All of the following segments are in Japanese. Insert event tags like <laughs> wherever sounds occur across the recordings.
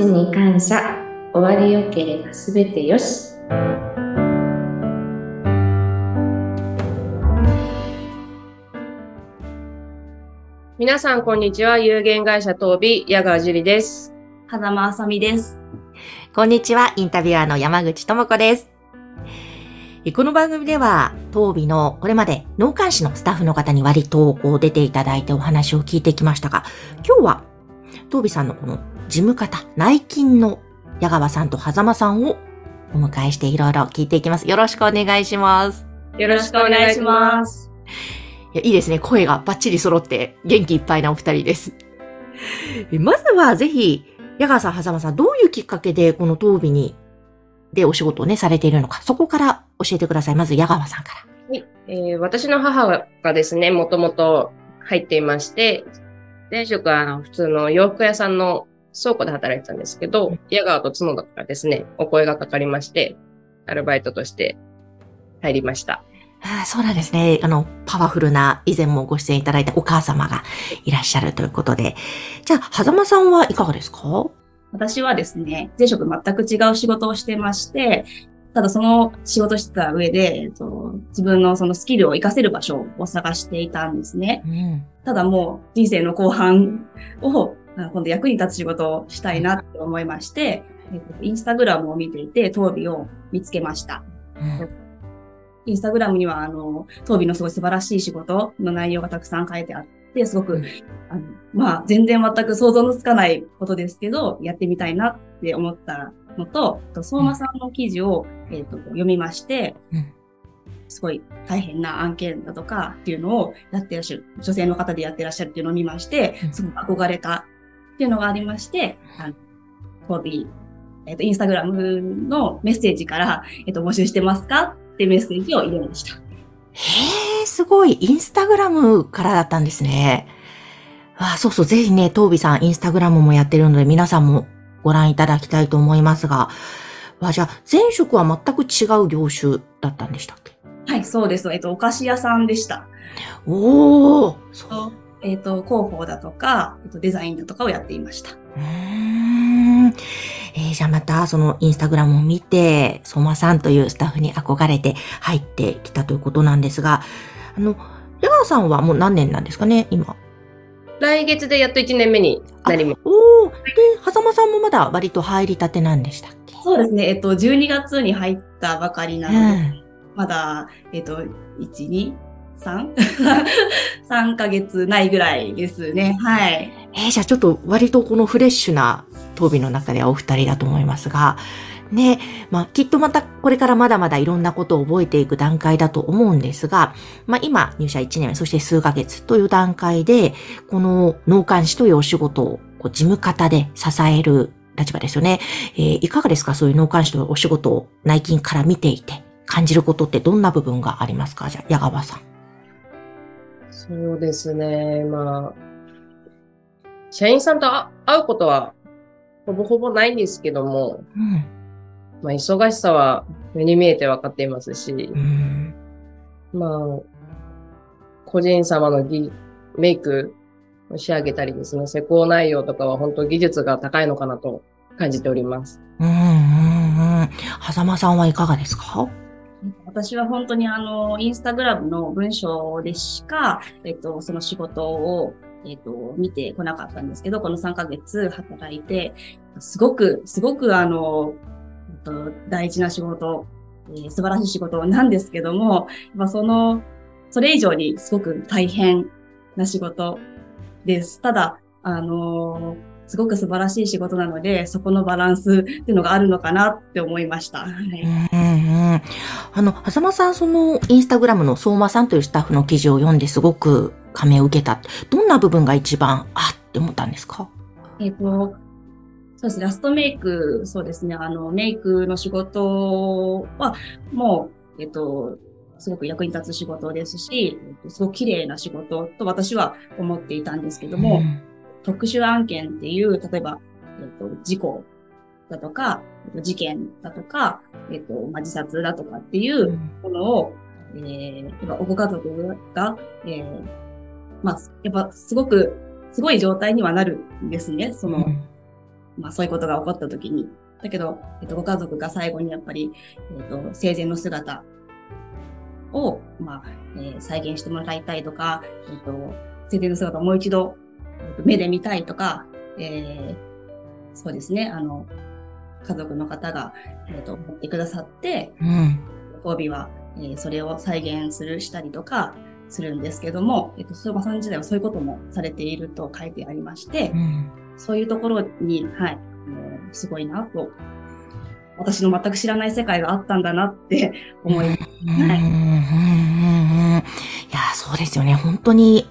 ちに感謝。終わりよければすべてよし。皆さん、こんにちは。有限会社東美、矢川樹里です。風間あさみです。こんにちは、インタビュアーの山口智子です。この番組では、当美のこれまで農監視のスタッフの方に割とこう出ていただいてお話を聞いてきましたが、今日は、当美さんのこの事務方、内勤の矢川さんと狭間さんをお迎えしていろいろ聞いていきます。よろしくお願いします。よろしくお願いします。す。いやいいですね。声がバッチリ揃って元気いっぱいなお二人です。えまずはぜひ、矢川さん、狭間さん、どういうきっかけでこの当美に、でお仕事をね、されているのか、そこから教えてください。まず矢川さんから。えー私の母がですね、もともと入っていまして、前職はあの普通の洋服屋さんの倉庫で働いてたんですけど、矢川と角田からですね、お声がかかりまして、アルバイトとして入りました。ああそうなんですね。あの、パワフルな、以前もご出演いただいたお母様がいらっしゃるということで。じゃあ、狭間さんはいかがですか？私はですね、前職全く違う仕事をしてまして、ただその仕事してた上で、えっと、自分のそのスキルを活かせる場所を探していたんですね。うん。ただもう人生の後半をあ今度役に立つ仕事をしたいなって思いまして、えっと、インスタグラムを見ていて、当美を見つけました。うん。インスタグラムには、あの、当美のすごい素晴らしい仕事の内容がたくさん書いてあって、すごく、うん。あの、まあ、全然全く想像のつかないことですけど、やってみたいなって思ったのと、あと相馬さんの記事を、えっ、と、読みまして、うん。すごい大変な案件だとかっていうのをやってらっしゃる、女性の方でやってらっしゃるっていうのを見ましてう、ん。すごく憧れたっていうのがありまして、あの、当美、えっ、と、インスタグラムのメッセージから、えっ、と、募集してますかってメッセージを入れました。へえ、すごい。インスタグラムからだったんですね。あそうそう。ぜひね、トービさん、インスタグラムもやってるので、皆さんもご覧いただきたいと思いますが、わじゃあ、前職は全く違う業種だったんでしたっけ？はい、そうです。えっ、と、お菓子屋さんでした。おーそう。えっ、と、広報だとか、えっ、と、デザインだとかをやっていました。うーん。えーじゃあまた、そのインスタグラムを見て、相馬さんというスタッフに憧れて入ってきたということなんですが、あの、矢川さんはもう何年なんですかね、今？来月でやっと1年目になります。おーで、狭間さんもまだ割と入りたてなんでしたっけ？そうですね。えっ、と、12月に入ったばかりなうので、ん。まだ、えっ、と、1、2、3? 3 <laughs> ヶ月ないぐらいですね。はい。えーじゃあちょっと割とこのフレッシュな当美の中ではお二人だと思いますが、ね、まあきっとまたこれからまだまだいろんなことを覚えていく段階だと思うんですが、まあ今入社1年、そして数ヶ月という段階で、この農監視というお仕事をこう事務方で支える立場ですよね。えーいかがですか？そういう農監視というお仕事を内勤から見ていて感じることってどんな部分がありますか？じゃあ、矢川さん。そうですね。まあ、社員さんとあ会うことはほぼほぼないんですけども、うん。まあ、忙しさは目に見えて分かっていますし、うん。まあ、個人様の技メイクを仕上げたりですね、施工内容とかは本当技術が高いのかなと感じております。うんうんうん。狭間さんはいかがですか？私は本当にあの、インスタグラムの文章でしか、えっと、その仕事を、えっと、見てこなかったんですけど、この3ヶ月働いて、すごく、すごくあの、えっと、大事な仕事、えー素晴らしい仕事なんですけども、まあ、その、それ以上にすごく大変な仕事です。ただ、あのすごく素晴らしい仕事なので、そこのバランスっていうのがあるのかなって思いました。はいうん。あの、狭間さん、その、インスタグラムの相馬さんというスタッフの記事を読んですごく感銘を受けた。どんな部分が一番、あって思ったんですか？えっ、と、そうですね、ラストメイク、そうですね、あの、メイクの仕事は、もう、えっ、と、すごく役に立つ仕事ですし、えっとすごく綺麗な仕事と私は思っていたんですけども、ん特殊案件っていう、例えば、えっ、と、事故だとか、えっと事件だとか、えっ、と、まあ、自殺だとかっていうものを、えー、やっぱご家族が、えー、まあ、やっぱすごく、すごい状態にはなるんですね。その、まあそういうことが起こった時に、だけど、えっと、ご家族が最後にやっぱり、えっと、生前の姿を、まあ、えー再現してもらいたいとか、えっと、生前の姿をもう一度、えっと目で見たいとか、えーそうですね、あの、家族の方が、えっと、思ってくださって、うん。ご帯は、えーそれを再現する、したりとかするんですけども、えっと、相馬さん時代はそういうこともされていると書いてありましてう、ん。そういうところに、はい、あのすごいなと、私の全く知らない世界があったんだなって思います。うん。うん。うん。うん。いや、そうですよね。本当に、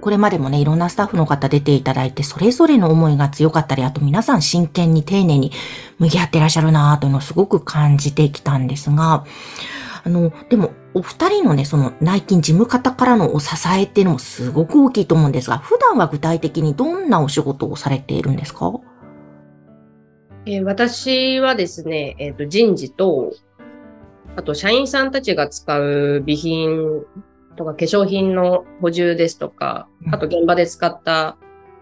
これまでもね、いろんなスタッフの方出ていただいて、それぞれの思いが強かったり、あと皆さん真剣に丁寧に向き合ってらっしゃるなぁというのをすごく感じてきたんですが、あの、でも、お二人のね、その内勤事務方からのお支えっていうのもすごく大きいと思うんですが、普段は具体的にどんなお仕事をされているんですか？えー私はですね、えっ、と、人事と、あと、社員さんたちが使う備品とか化粧品の補充ですとかう、んあと現場で使った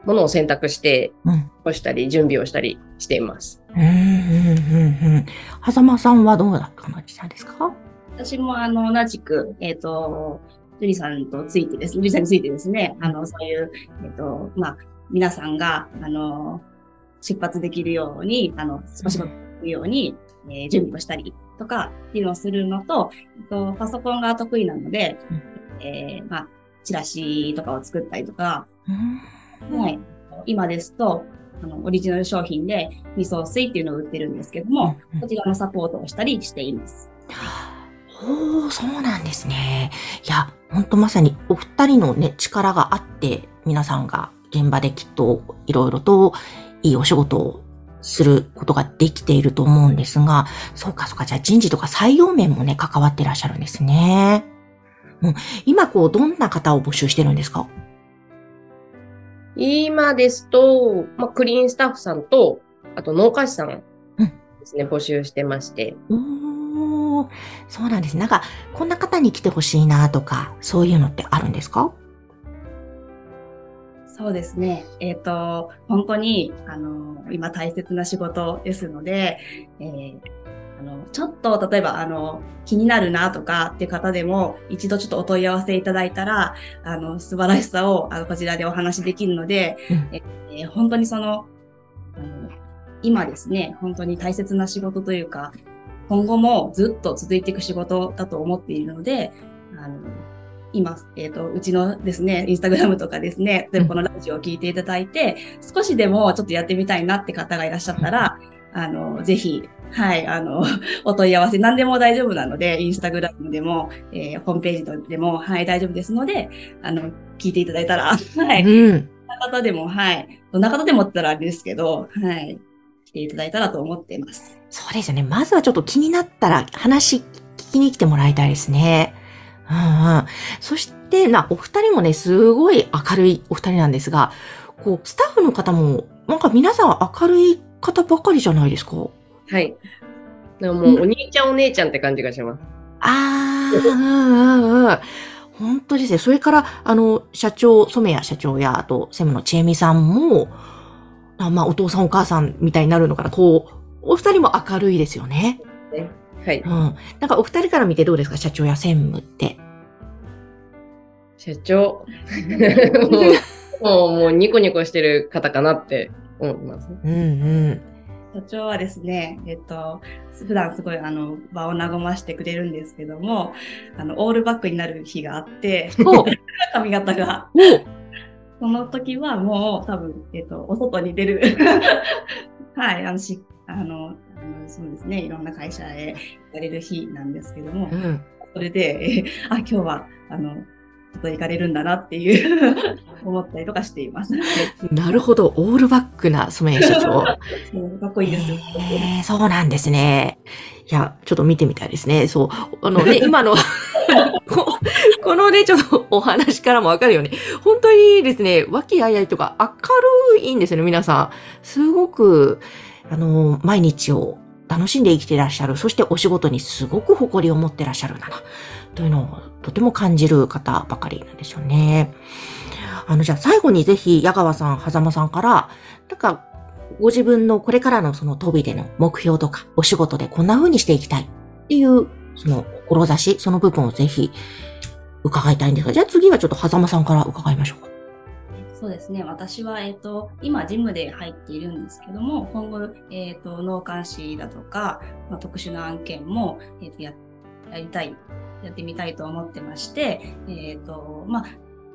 ものを選択して、うん。干したり、準備をしたりしています。うん、うん、うん、うん。狭間さんはどうだったのですか？私もあの、同じく、えっ、と、ジュリさんとついてですね、ジュリさんについてですね、あの、そういう、えっ、と、まあ、皆さんが、あの、出発できるように、あの、お仕事できるように、えー準備をしたりとかっていうのをするのと、えっと、パソコンが得意なので、えーまあ、チラシとかを作ったりとか、うんはい。今ですと、あの、オリジナル商品で味噌水っていうのを売ってるんですけども、うんこちらのサポートをしたりしています。おー、そうなんですね。いや、ほんとまさにお二人のね、力があって、皆さんが現場できっといろいろといいお仕事をすることができていると思うんですが、そうかそうか、じゃあ人事とか採用面もね、関わってらっしゃるんですね。うん、今こう、どんな方を募集してるんですか？今ですと、まあ、クリーンスタッフさんと、あと農家士さんですね、募集してまして。おー、そうなんですね。なんか、こんな方に来てほしいなとか、そういうのってあるんですか？そうですね。えっ、と、本当に、あの、今大切な仕事ですので、えーあの、ちょっと、例えば、あの、気になるなとかっていう方でも、一度ちょっとお問い合わせいただいたら、あの、素晴らしさを、あの、こちらでお話しできるので、うん。ええー本当にその、あの今ですね、本当に大切な仕事というか、今後もずっと続いていく仕事だと思っているので、あの、今、えっ、と、うちのですね、インスタグラムとかですね、例えばこのラジオを聞いていただいて、少しでもちょっとやってみたいなって方がいらっしゃったら、あの、ぜひ、はい、あの、<laughs> お問い合わせ、何でも大丈夫なので、インスタグラムでも、えーホームページでも、はい、大丈夫ですので、あの、聞いていただいたら、<laughs> はい、うん。どんな方でも、はい、どんな方でもって言ったらあれですけど、はい、来ていただいたらと思っています。そうですよね。まずはちょっと気になったら話聞きに来てもらいたいですね。うんうん。そして、な、お二人もね、すごい明るいお二人なんですが、こう、スタッフの方も、なんか皆さん明るい方ばかりじゃないですかはい。でももう、お兄ちゃんお姉ちゃんって感じがします。あー、うんうんうん。本当ですね。それから、あの、社長、染谷社長や、あと、専務の千恵美さんも、あまあ、お父さんお母さんみたいになるのかな。こう、お二人も明るいですよね。はい。うん。なんかお二人から見てどうですか？社長や専務って。社長。<laughs> もう、もう、もうニコニコしてる方かなって思います。うんうん。社長はですね、えっと、普段すごいあの、場を和ましてくれるんですけども、あの、オールバックになる日があって、お髪型が。おその時はもう多分、えっと、お外に出る。<laughs> はい、あの、し、あの、あのそうですね、いろんな会社へ行かれる日なんですけども、うん。それで、えーあ、今日は、あの、と行かれるんだなっていう <laughs> 思ったりとかしています。<laughs> なるほど。オールバックな染谷社長。かっこいいです。へーそうなんですね。いや、ちょっと見てみたいですね。そう。あのね、<laughs> 今のこ、このね、ちょっとお話からもわかるように、本当にですね、和気あいあいとか明るいんですよね、皆さん。すごく、あの、毎日を楽しんで生きていらっしゃる。そしてお仕事にすごく誇りを持ってらっしゃるんだな。というのをとても感じる方ばかりなんですよね。あの、じゃあ最後にぜひ、矢川さん、狭間さんから、なんか、ご自分のこれからのそのトビでの目標とか、お仕事でこんな風にしていきたいっていう、その志、その部分をぜひ伺いたいんですが、じゃあ次はちょっと狭間さんから伺いましょうか。そうですね。私は、えっ、と、今、ジムで入っているんですけども、今後、えっ、と、脳幹視だとか、まあ、特殊な案件も、えっ、と、や、やりたい、やってみたいと思ってまして、えっ、と、まあ、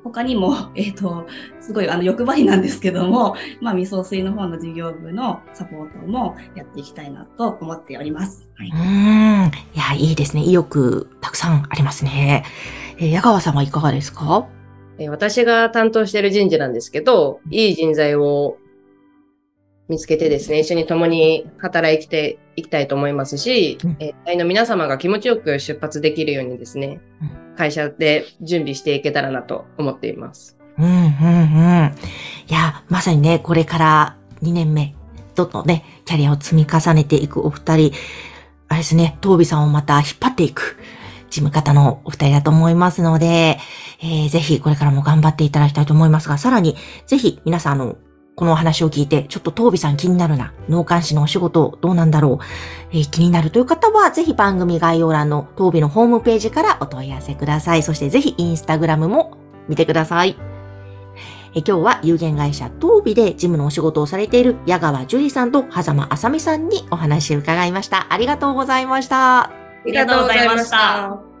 他にも、<laughs> えっ、と、すごい、あの、欲張りなんですけども、まあ、未送水の方の事業部のサポートもやっていきたいなと思っております。はいうーん。いや、いいですね。意欲たくさんありますね。えー矢川さんはいかがですか？えー私が担当している人事なんですけど、いい人材を見つけてですね、一緒に共に働いていきたいと思いますし、うんえの皆様が気持ちよく出発できるようにですね、会社で準備していけたらなと思っています。うん、うん、うん。いや、まさにね、これから2年目、どんどんね、キャリアを積み重ねていくお二人、あれですね、東美さんをまた引っ張っていく、事務方のお二人だと思いますので、えーぜひこれからも頑張っていただきたいと思いますが、さらに、ぜひ皆さんあの、このお話を聞いて、ちょっと東美さん気になるな、脳幹視のお仕事どうなんだろう、えー気になるという方は、ぜひ番組概要欄の東美のホームページからお問い合わせください。そしてぜひインスタグラムも見てください。え今日は有限会社東美で事務のお仕事をされている矢川樹里さんと狭間あさみさんにお話を伺いました。ありがとうございました。ありがとうございました。